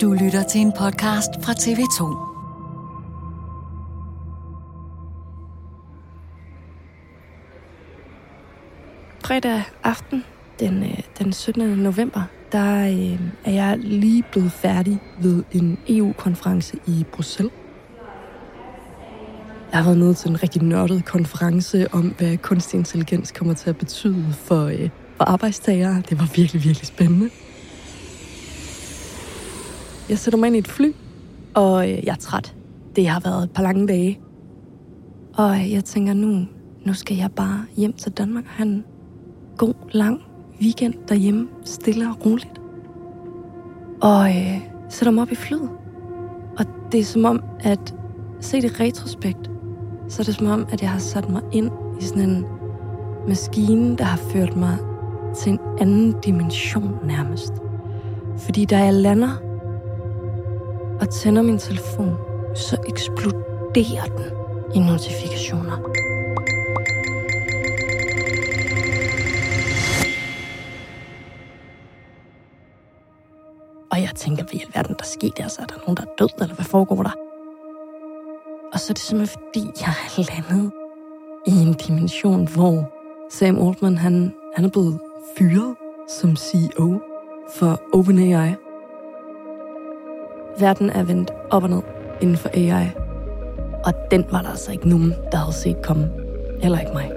Du lytter til en podcast fra TV2. Fredag aften, den, øh, den 17. november, der øh, er jeg lige blevet færdig ved en EU-konference i Bruxelles. Jeg har været nede til en rigtig nørdet konference om, hvad kunstig intelligens kommer til at betyde for, øh, for arbejdstagere. Det var virkelig, virkelig spændende. Jeg sætter mig ind i et fly, og øh, jeg er træt. Det har været et par lange dage. Og øh, jeg tænker nu, nu skal jeg bare hjem til Danmark og have en god, lang weekend derhjemme, stille og roligt. Og øh, sætter mig op i flyet. Og det er som om, at se det retrospekt, så er det som om, at jeg har sat mig ind i sådan en maskine, der har ført mig til en anden dimension nærmest. Fordi da jeg lander og tænder min telefon, så eksploderer den i notifikationer. Og jeg tænker, hvad i alverden der skete? der? Så er der nogen, der er død, eller hvad foregår der? Og så er det simpelthen, fordi jeg er landet i en dimension, hvor Sam Altman, han, han er blevet fyret som CEO for OpenAI. Verden er vendt op og ned inden for AI. Og den var der altså ikke nogen, der havde set komme. Heller ikke mig.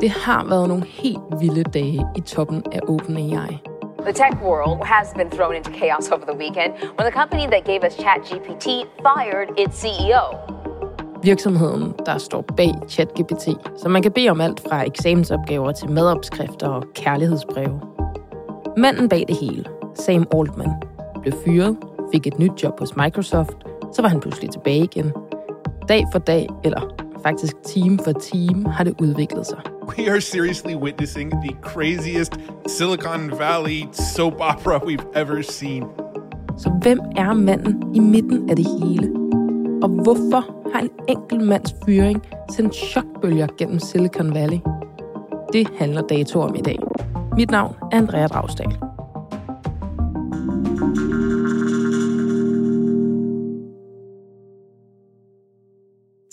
Det har været nogle helt vilde dage i toppen af OpenAI. The tech world has been thrown into chaos over the weekend when the company that gave us ChatGPT fired its CEO. Virksomheden, der står bag ChatGPT, så man kan bede om alt fra eksamensopgaver til madopskrifter og kærlighedsbreve. Manden bag det hele, Sam Altman, blev fyret, fik et nyt job hos Microsoft, så var han pludselig tilbage igen. Dag for dag, eller faktisk time for time, har det udviklet sig. We are seriously witnessing the craziest Silicon Valley soap opera we've ever seen. Så hvem er manden i midten af det hele? Og hvorfor har en enkelt mands fyring sendt chokbølger gennem Silicon Valley? Det handler dato om i dag. Mit navn er Andrea Dragsdal.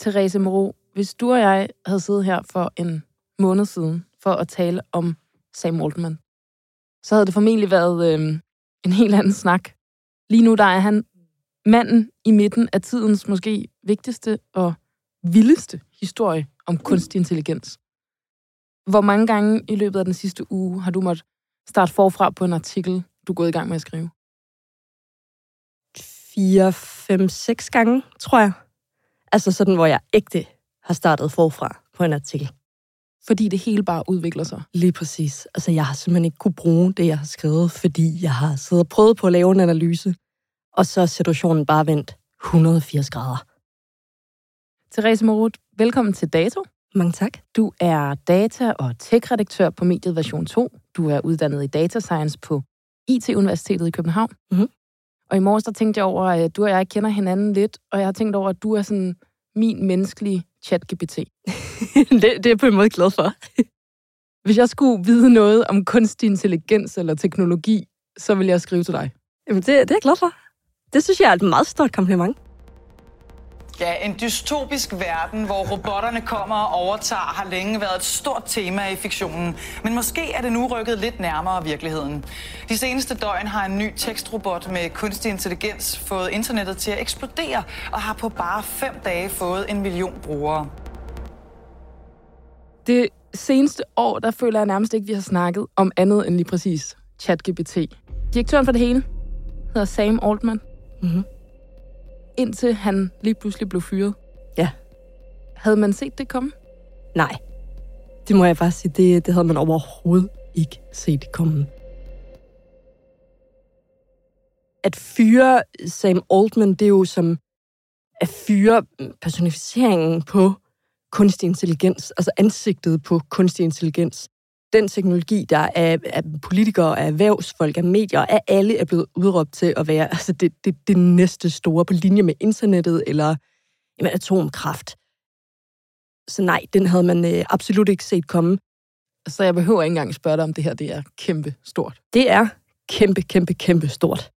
Therese Moreau, hvis du og jeg havde siddet her for en måned siden for at tale om Sam Altman, så havde det formentlig været øh, en helt anden snak. Lige nu der er han manden i midten af tidens måske vigtigste og vildeste historie om kunstig intelligens. Hvor mange gange i løbet af den sidste uge har du måttet starte forfra på en artikel, du er gået i gang med at skrive? 4, 5, 6 gange, tror jeg. Altså sådan, hvor jeg ægte har startet forfra på en artikel. Fordi det hele bare udvikler sig. Lige præcis. Altså, jeg har simpelthen ikke kunne bruge det, jeg har skrevet, fordi jeg har siddet og prøvet på at lave en analyse, og så er situationen bare vendt 180 grader. Therese Morut, velkommen til Dato. Mange tak. Du er data- og tech-redaktør på mediet Version 2. Du er uddannet i data science på IT-universitetet i København. Mhm. Og i morges der tænkte jeg over, at du og jeg kender hinanden lidt, og jeg har tænkt over, at du er sådan min menneskelige chat-GPT. det, det er jeg på en måde glad for. Hvis jeg skulle vide noget om kunstig intelligens eller teknologi, så ville jeg skrive til dig. Jamen, det, det er jeg glad for. Det synes jeg er et meget stort kompliment. Ja, en dystopisk verden, hvor robotterne kommer og overtager, har længe været et stort tema i fiktionen. Men måske er det nu rykket lidt nærmere virkeligheden. De seneste døgn har en ny tekstrobot med kunstig intelligens fået internettet til at eksplodere, og har på bare fem dage fået en million brugere. Det seneste år, der føler jeg nærmest ikke, vi har snakket om andet end lige præcis ChatGPT. Direktøren for det hele hedder Sam Altman. Mhm. Indtil han lige pludselig blev fyret. Ja. Havde man set det komme? Nej. Det må jeg bare sige, det, det havde man overhovedet ikke set komme. At fyre Sam Altman, det er jo som at fyre personificeringen på kunstig intelligens, altså ansigtet på kunstig intelligens. Den teknologi, der er, er politikere, er erhvervsfolk, er medier, er alle er blevet udråbt til at være altså det, det, det næste store på linje med internettet eller jamen, atomkraft. Så nej, den havde man øh, absolut ikke set komme. Så jeg behøver ikke engang spørge dig, om det her det er kæmpe stort. Det er kæmpe, kæmpe, kæmpe stort.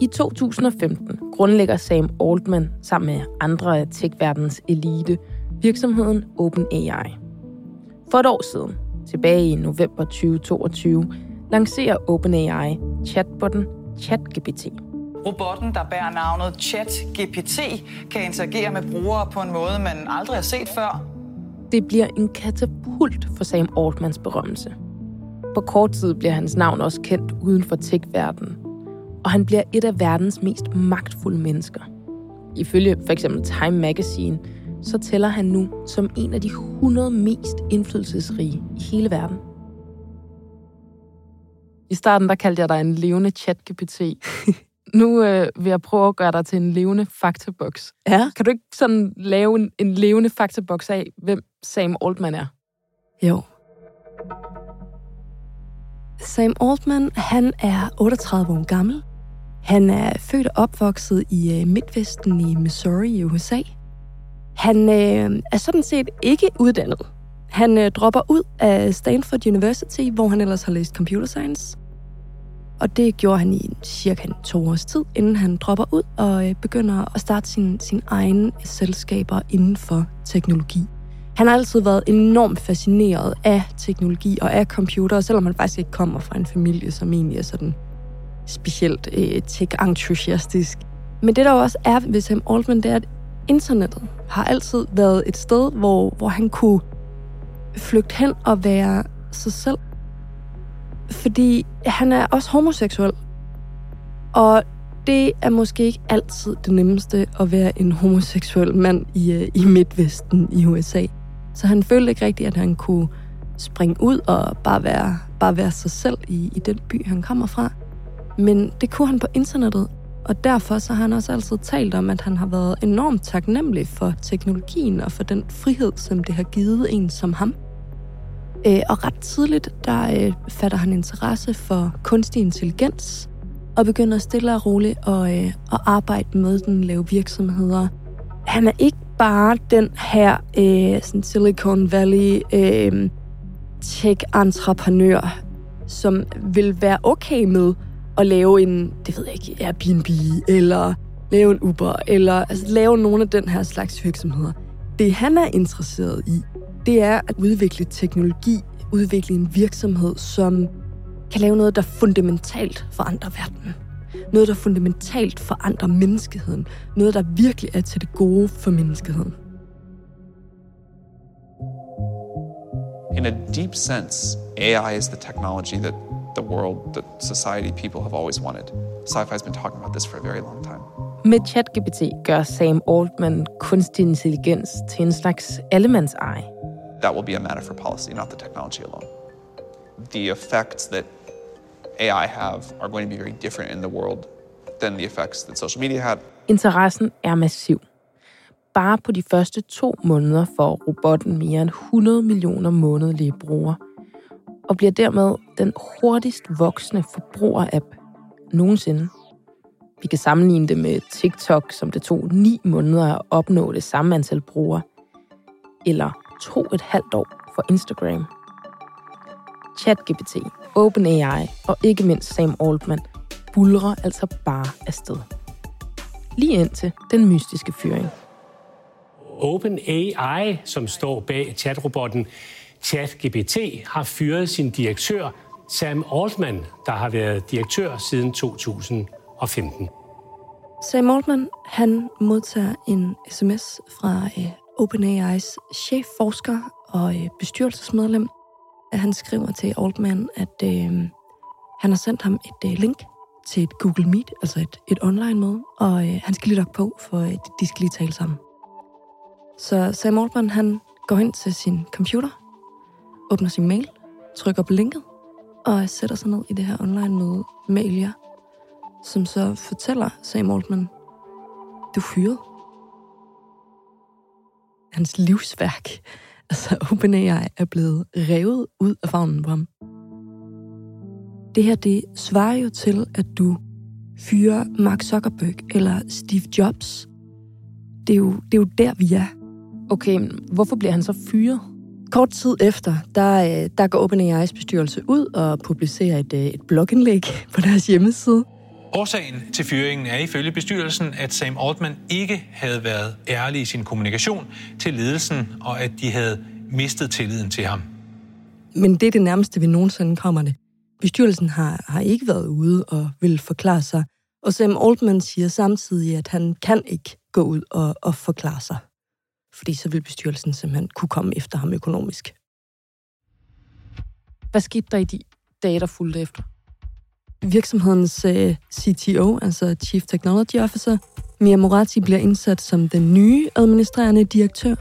I 2015 grundlægger Sam Altman sammen med andre af tech-verdens elite virksomheden OpenAI. For et år siden, tilbage i november 2022, lancerer OpenAI chatbotten ChatGPT. Robotten, der bærer navnet ChatGPT, kan interagere med brugere på en måde, man aldrig har set før. Det bliver en katapult for Sam Altmans berømmelse. På kort tid bliver hans navn også kendt uden for tech-verdenen, og han bliver et af verdens mest magtfulde mennesker. Ifølge f.eks. Time Magazine, så tæller han nu som en af de 100 mest indflydelsesrige i hele verden. I starten der kaldte jeg dig en levende chat-GPT. nu øh, vil jeg prøve at gøre dig til en levende faktaboks. Ja. Kan du ikke sådan lave en, en levende faktaboks af, hvem Sam Altman er? Jo. Sam Altman, han er 38 år gammel. Han er født og opvokset i øh, Midtvesten i Missouri i USA. Han øh, er sådan set ikke uddannet. Han øh, dropper ud af Stanford University, hvor han ellers har læst computer science. Og det gjorde han i cirka to års tid, inden han dropper ud og øh, begynder at starte sin, sin egen selskaber inden for teknologi. Han har altid været enormt fascineret af teknologi og af computer, selvom han faktisk ikke kommer fra en familie, som egentlig er sådan specielt øh, tech-entusiastisk. Men det der jo også er ved Sam Altman, det er, at internettet har altid været et sted, hvor, hvor han kunne flygte hen og være sig selv. Fordi han er også homoseksuel. Og det er måske ikke altid det nemmeste at være en homoseksuel mand i, øh, i Midtvesten i USA. Så han følte ikke rigtigt, at han kunne springe ud og bare være, bare være sig selv i, i den by, han kommer fra. Men det kunne han på internettet, og derfor så har han også altid talt om, at han har været enormt taknemmelig for teknologien og for den frihed, som det har givet en som ham. Øh, og ret tidligt, der øh, fatter han interesse for kunstig intelligens, og begynder stille og roligt at, øh, at arbejde med den, lave virksomheder. Han er ikke bare den her øh, sådan Silicon Valley øh, tech-entreprenør, som vil være okay med at lave en, det ved jeg ikke, Airbnb, eller lave en Uber, eller altså, lave nogle af den her slags virksomheder. Det han er interesseret i, det er at udvikle teknologi, udvikle en virksomhed, som kan lave noget, der fundamentalt forandrer verden. Noget, der fundamentalt forandrer menneskeheden. Noget, der virkelig er til det gode for menneskeheden. In a deep sense, AI is the technology that the world, that society, people have always wanted. Sci-fi's been talking about this for a very long time. Med ChatGPT gør Sam Altman kunstig intelligens til en slags allemands ej. That will be a matter for policy, not the technology alone. The effects that AI have are going to be very different in the world than the effects that social media had. Interessen er massiv. bare på de første to måneder får robotten mere end 100 millioner månedlige brugere, og bliver dermed den hurtigst voksende forbruger-app nogensinde. Vi kan sammenligne det med TikTok, som det tog 9 måneder at opnå det samme antal brugere, eller to et halvt år for Instagram. ChatGPT, OpenAI og ikke mindst Sam Altman bulrer altså bare afsted. Lige indtil den mystiske fyring. OpenAI, som står bag chatrobotten ChatGPT, har fyret sin direktør Sam Altman, der har været direktør siden 2015. Sam Altman, han modtager en sms fra øh, OpenAI's chefforsker og øh, bestyrelsesmedlem. Han skriver til Altman, at øh, han har sendt ham et øh, link til et Google Meet, altså et, et online-møde, og øh, han skal lige logge på, for øh, de skal lige tale sammen. Så Sam Altman, han går hen til sin computer, åbner sin mail, trykker på linket, og sætter sig ned i det her online-møde med Elia, som så fortæller Sam Altman, du er fyret. Hans livsværk, altså OpenAI, er blevet revet ud af favnen på ham. Det her, det svarer jo til, at du fyrer Mark Zuckerberg eller Steve Jobs. Det er jo, det er jo der, vi er. Okay, men hvorfor bliver han så fyret? Kort tid efter, der, øh, der går OpenAI's bestyrelse ud og publicerer et, øh, et blogindlæg på deres hjemmeside. Årsagen til fyringen er ifølge bestyrelsen, at Sam Altman ikke havde været ærlig i sin kommunikation til ledelsen, og at de havde mistet tilliden til ham. Men det er det nærmeste, vi nogensinde kommer det. Bestyrelsen har, har ikke været ude og vil forklare sig, og Sam Altman siger samtidig, at han kan ikke gå ud og, og forklare sig fordi så vil bestyrelsen simpelthen kunne komme efter ham økonomisk. Hvad skete der i de dage, der fulgte efter? Virksomhedens uh, øh, CTO, altså Chief Technology Officer, Mia Moratti bliver indsat som den nye administrerende direktør.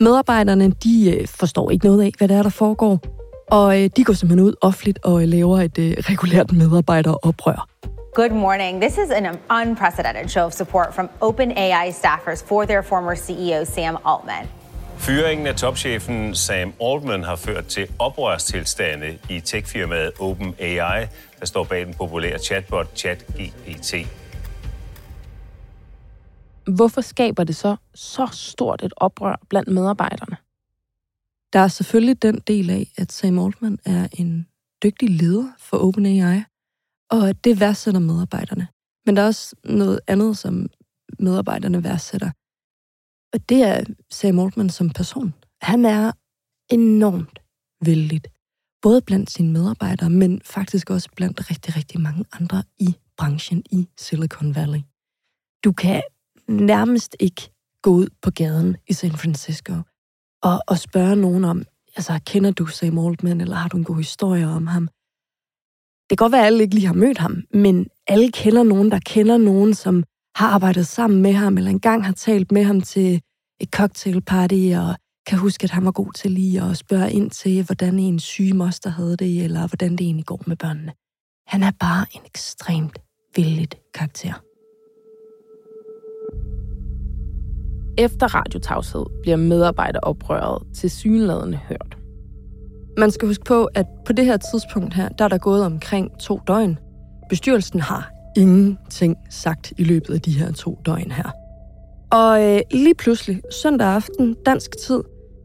Medarbejderne, de uh, forstår ikke noget af, hvad der er, der foregår. Og uh, de går simpelthen ud offentligt og laver et uh, regulært medarbejderoprør. Good morning. This is an unprecedented show of support from OpenAI staffers for their former CEO Sam Altman. Fyringen af topchefen Sam Altman har ført til oprørstilstande i techfirmaet OpenAI, der står bag den populære chatbot ChatGPT. Hvorfor skaber det så så stort et oprør blandt medarbejderne? Der er selvfølgelig den del af, at Sam Altman er en dygtig leder for OpenAI, og det værdsætter medarbejderne. Men der er også noget andet, som medarbejderne værdsætter. Og det er Sam Altman som person. Han er enormt vældig. Både blandt sine medarbejdere, men faktisk også blandt rigtig, rigtig mange andre i branchen i Silicon Valley. Du kan nærmest ikke gå ud på gaden i San Francisco og, og spørge nogen om, altså, kender du Sam Altman, eller har du en god historie om ham? Det kan godt være, at alle ikke lige har mødt ham, men alle kender nogen, der kender nogen, som har arbejdet sammen med ham, eller engang har talt med ham til et cocktailparty, og kan huske, at han var god til lige at spørge ind til, hvordan en syge moster havde det, eller hvordan det egentlig går med børnene. Han er bare en ekstremt vildt karakter. Efter radiotavshed bliver medarbejderoprøret til synladende hørt. Man skal huske på, at på det her tidspunkt her, der er der gået omkring to døgn. Bestyrelsen har ingenting sagt i løbet af de her to døgn her. Og øh, lige pludselig, søndag aften, dansk tid,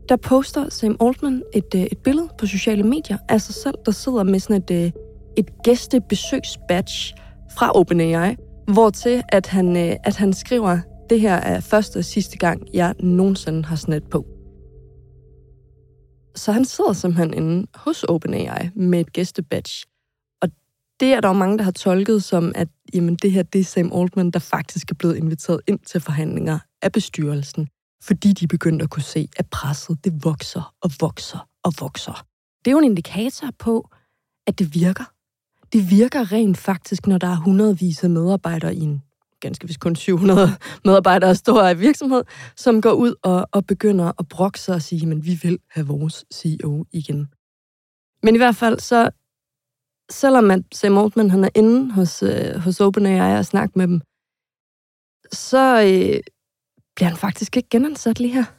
der poster Sam Altman et, øh, et billede på sociale medier af sig selv, der sidder med sådan et, øh, et gæstebesøgsbadge fra OpenAI, hvor til at han, øh, at han skriver, det her er første og sidste gang, jeg nogensinde har sådan et på. Så han sidder simpelthen inde hos OpenAI med et gæstebadge. Og det er der jo mange, der har tolket som, at jamen, det her det er Sam Altman, der faktisk er blevet inviteret ind til forhandlinger af bestyrelsen, fordi de begyndte at kunne se, at presset det vokser og vokser og vokser. Det er jo en indikator på, at det virker. Det virker rent faktisk, når der er hundredvis af medarbejdere i en ganske vist kun 700 medarbejdere stor virksomhed, som går ud og, og begynder at brokke sig og sige, at vi vil have vores CEO igen. Men i hvert fald så, selvom at Sam Altman han er inde hos, øh, hos OpenAI og snakker med dem, så øh, bliver han faktisk ikke genansat lige her.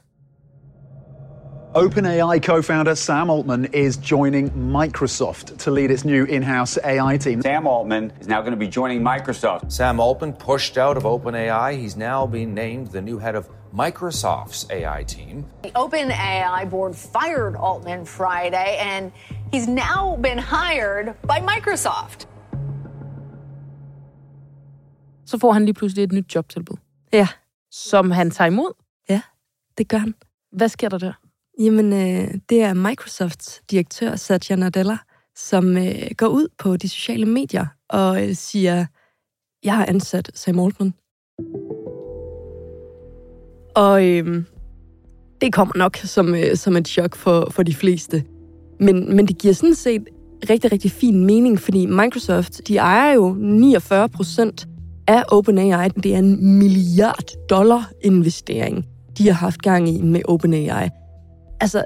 OpenAI co founder Sam Altman is joining Microsoft to lead its new in house AI team. Sam Altman is now going to be joining Microsoft. Sam Altman pushed out of OpenAI. He's now being named the new head of Microsoft's AI team. The OpenAI board fired Altman Friday, and he's now been hired by Microsoft. Så får han lige pludselig et nyt jobtilbud. Ja. Som han tager imod. Ja, det gør han. Hvad sker der der? Jamen, øh, det er Microsofts direktør, Satya Nadella, som øh, går ud på de sociale medier og øh, siger, jeg har ansat Sam Altman. Og øh, det kommer nok som, øh, som et chok for, for de fleste. Men, men det giver sådan set rigtig, rigtig fin mening, fordi Microsoft, de ejer jo 49 procent af OpenAI. Det er en milliard dollar investering, de har haft gang i med OpenAI. Altså,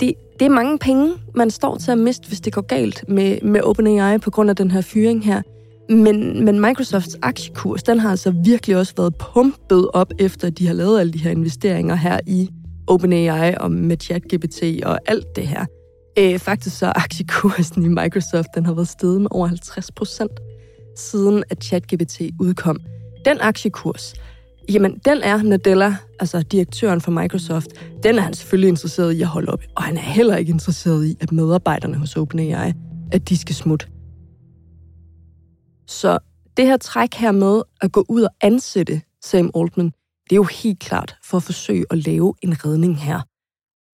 det, det er mange penge, man står til at miste, hvis det går galt med, med OpenAI på grund af den her fyring her. Men, men Microsofts aktiekurs, den har altså virkelig også været pumpet op, efter de har lavet alle de her investeringer her i OpenAI og med ChatGPT og alt det her. Øh, faktisk så aktiekursen i Microsoft, den har været steget med over 50 procent, siden at ChatGPT udkom. Den aktiekurs, jamen den er Nadella, altså direktøren for Microsoft, den er han selvfølgelig interesseret i at holde op. Og han er heller ikke interesseret i, at medarbejderne hos OpenAI, at de skal smutte. Så det her træk her med at gå ud og ansætte Sam Altman, det er jo helt klart for at forsøge at lave en redning her.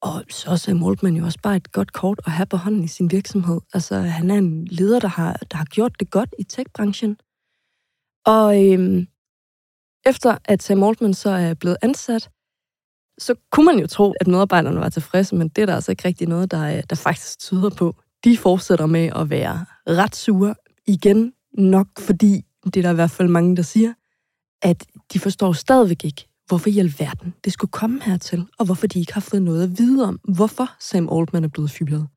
Og så er Sam Altman jo også bare et godt kort at have på hånden i sin virksomhed. Altså, han er en leder, der har, der har gjort det godt i tech-branchen. Og øhm, efter at Sam Altman så er blevet ansat, så kunne man jo tro, at medarbejderne var tilfredse, men det er der altså ikke rigtig noget, der, øh, der faktisk tyder på. De fortsætter med at være ret sure igen, nok fordi, det er der i hvert fald mange, der siger, at de forstår stadigvæk ikke, hvorfor i alverden det skulle komme hertil, og hvorfor de ikke har fået noget at vide om, hvorfor Sam Altman er blevet fyret.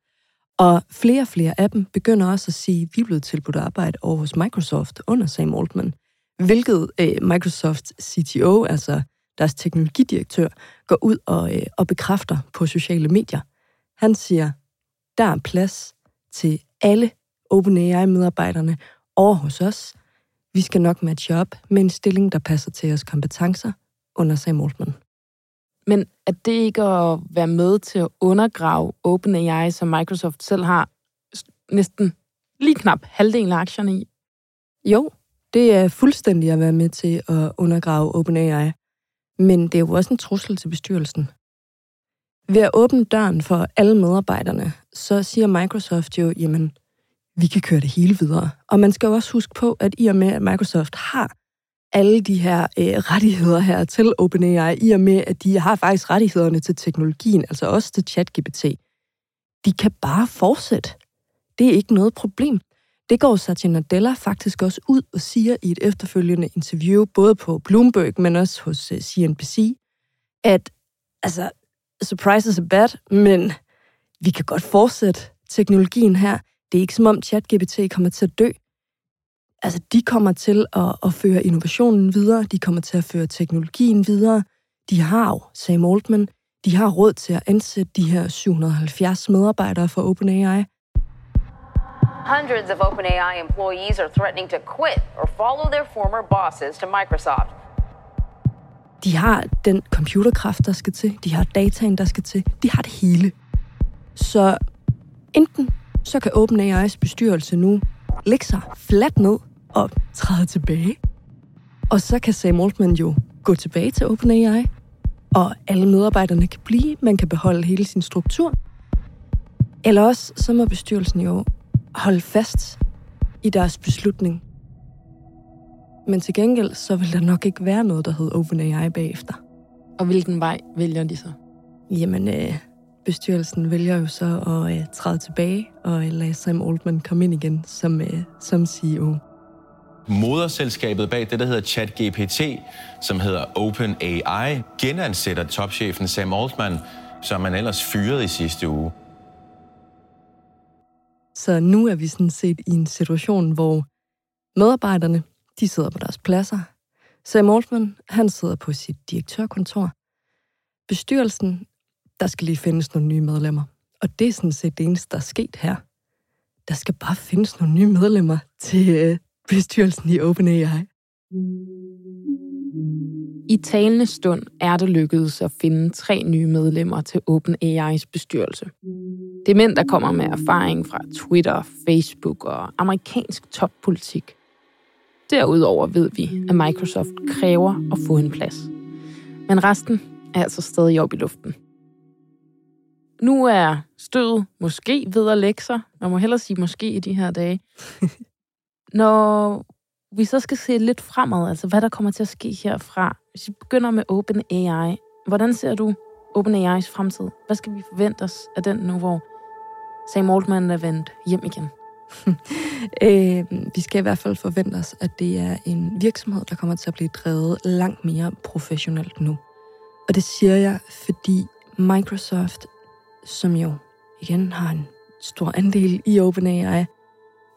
Og flere og flere af dem begynder også at sige, at vi er blevet tilbudt arbejde over hos Microsoft under Sam Altman, hvilket øh, Microsoft CTO, altså deres teknologidirektør, går ud og, øh, og bekræfter på sociale medier. Han siger, der er plads til alle OpenAI-medarbejderne over hos os. Vi skal nok matche op med en stilling, der passer til os kompetencer under Sam Altman. Men er det ikke at være med til at undergrave OpenAI, som Microsoft selv har næsten lige knap halvdelen af aktierne i? Jo, det er fuldstændig at være med til at undergrave OpenAI. Men det er jo også en trussel til bestyrelsen. Ved at åbne døren for alle medarbejderne, så siger Microsoft jo, jamen, vi kan køre det hele videre. Og man skal jo også huske på, at i og med, at Microsoft har alle de her øh, rettigheder her til OpenAI, i og med, at de har faktisk rettighederne til teknologien, altså også til ChatGPT, de kan bare fortsætte. Det er ikke noget problem. Det går Satya Nadella faktisk også ud og siger i et efterfølgende interview, både på Bloomberg, men også hos øh, CNBC, at altså, surprises is a bad, men vi kan godt fortsætte teknologien her. Det er ikke som om ChatGPT kommer til at dø. Altså, de kommer til at, at føre innovationen videre, de kommer til at føre teknologien videre. De har jo Sam Altman, de har råd til at ansætte de her 770 medarbejdere for OpenAI. Hundreds of OpenAI employees are threatening to quit or follow their former bosses to Microsoft. De har den computerkraft, der skal til. De har dataen, der skal til. De har det hele. Så enten så kan OpenAI's bestyrelse nu lægge sig fladt ned og træde tilbage. Og så kan Sam Altman jo gå tilbage til OpenAI, og alle medarbejderne kan blive, man kan beholde hele sin struktur. Eller også, så må bestyrelsen jo holde fast i deres beslutning. Men til gengæld, så vil der nok ikke være noget, der hedder OpenAI bagefter. Og hvilken vej vælger de så? Jamen, øh, bestyrelsen vælger jo så at øh, træde tilbage og øh, lade Sam Altman komme ind igen som, øh, som CEO. Moderselskabet bag det, der hedder ChatGPT, som hedder OpenAI, genansætter topchefen Sam Altman, som man ellers fyrede i sidste uge. Så nu er vi sådan set i en situation, hvor medarbejderne, de sidder på deres pladser. Sam Altman, han sidder på sit direktørkontor. Bestyrelsen, der skal lige findes nogle nye medlemmer. Og det er sådan set det eneste, der er sket her. Der skal bare findes nogle nye medlemmer til øh, bestyrelsen i OpenAI. I talende stund er det lykkedes at finde tre nye medlemmer til OpenAI's bestyrelse. Det er mænd, der kommer med erfaring fra Twitter, Facebook og amerikansk toppolitik. Derudover ved vi, at Microsoft kræver at få en plads. Men resten er altså stadig op i luften. Nu er stødet måske ved at lægge sig. Man må hellere sige måske i de her dage. Når vi så skal se lidt fremad, altså hvad der kommer til at ske herfra. Hvis vi begynder med OpenAI, hvordan ser du OpenAI's fremtid? Hvad skal vi forvente os af den nu, hvor Sam Altman er vendt hjem igen? øh, vi skal i hvert fald forvente os, at det er en virksomhed, der kommer til at blive drevet langt mere professionelt nu. Og det siger jeg, fordi Microsoft, som jo igen har en stor andel i OpenAI,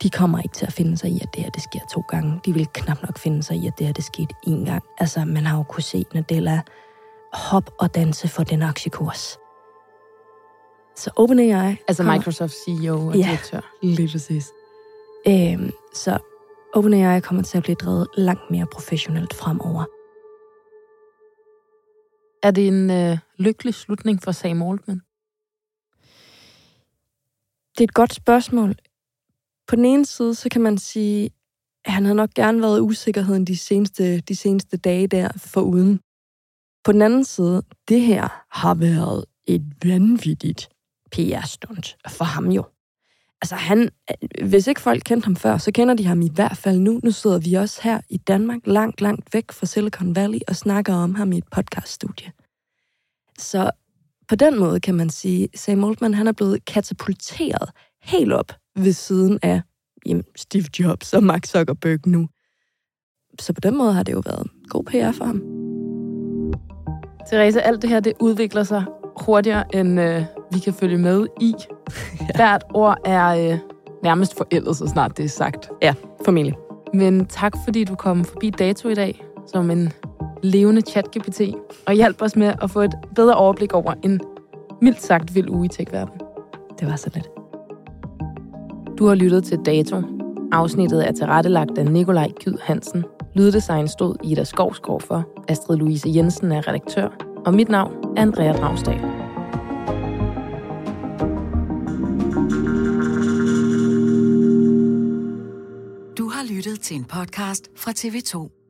de kommer ikke til at finde sig i, at det her det sker to gange. De vil knap nok finde sig i, at det her det skete én gang. Altså, man har jo kunne se Nadella hop og danse for den aktiekurs. Så OpenAI... Altså kommer... Microsoft CEO og ja, direktør. lige præcis. Øhm, så OpenAI kommer til at blive drevet langt mere professionelt fremover. Er det en øh, lykkelig slutning for Sam Altman? Det er et godt spørgsmål. På den ene side, så kan man sige, at han havde nok gerne været usikkerheden de seneste, de seneste dage der for uden. På den anden side, det her har været et vanvittigt PR-stunt for ham jo. Altså han, øh, hvis ikke folk kendte ham før, så kender de ham i hvert fald nu. Nu sidder vi også her i Danmark, langt, langt væk fra Silicon Valley, og snakker om ham i et podcaststudie. Så på den måde kan man sige, Sam Altman han er blevet katapulteret helt op ved siden af jamen, Steve Jobs og Mark Zuckerberg nu. Så på den måde har det jo været god PR for ham. Therese, alt det her, det udvikler sig hurtigere, end øh, vi kan følge med i. ja. Hvert ord er øh, nærmest forældet, så snart det er sagt. Ja, formentlig. Men tak, fordi du kom forbi Dato i dag, som en levende chat-GPT, og hjalp os med at få et bedre overblik over en mildt sagt vild uge i tech-verden. Det var så lidt. Du har lyttet til Dato. Afsnittet er tilrettelagt af Nikolaj Kyd Hansen. Lyddesign stod Ida Skovsgaard for. Astrid Louise Jensen er redaktør. Og mit navn er Andrea Dragsdal. Til en podcast fra TV2.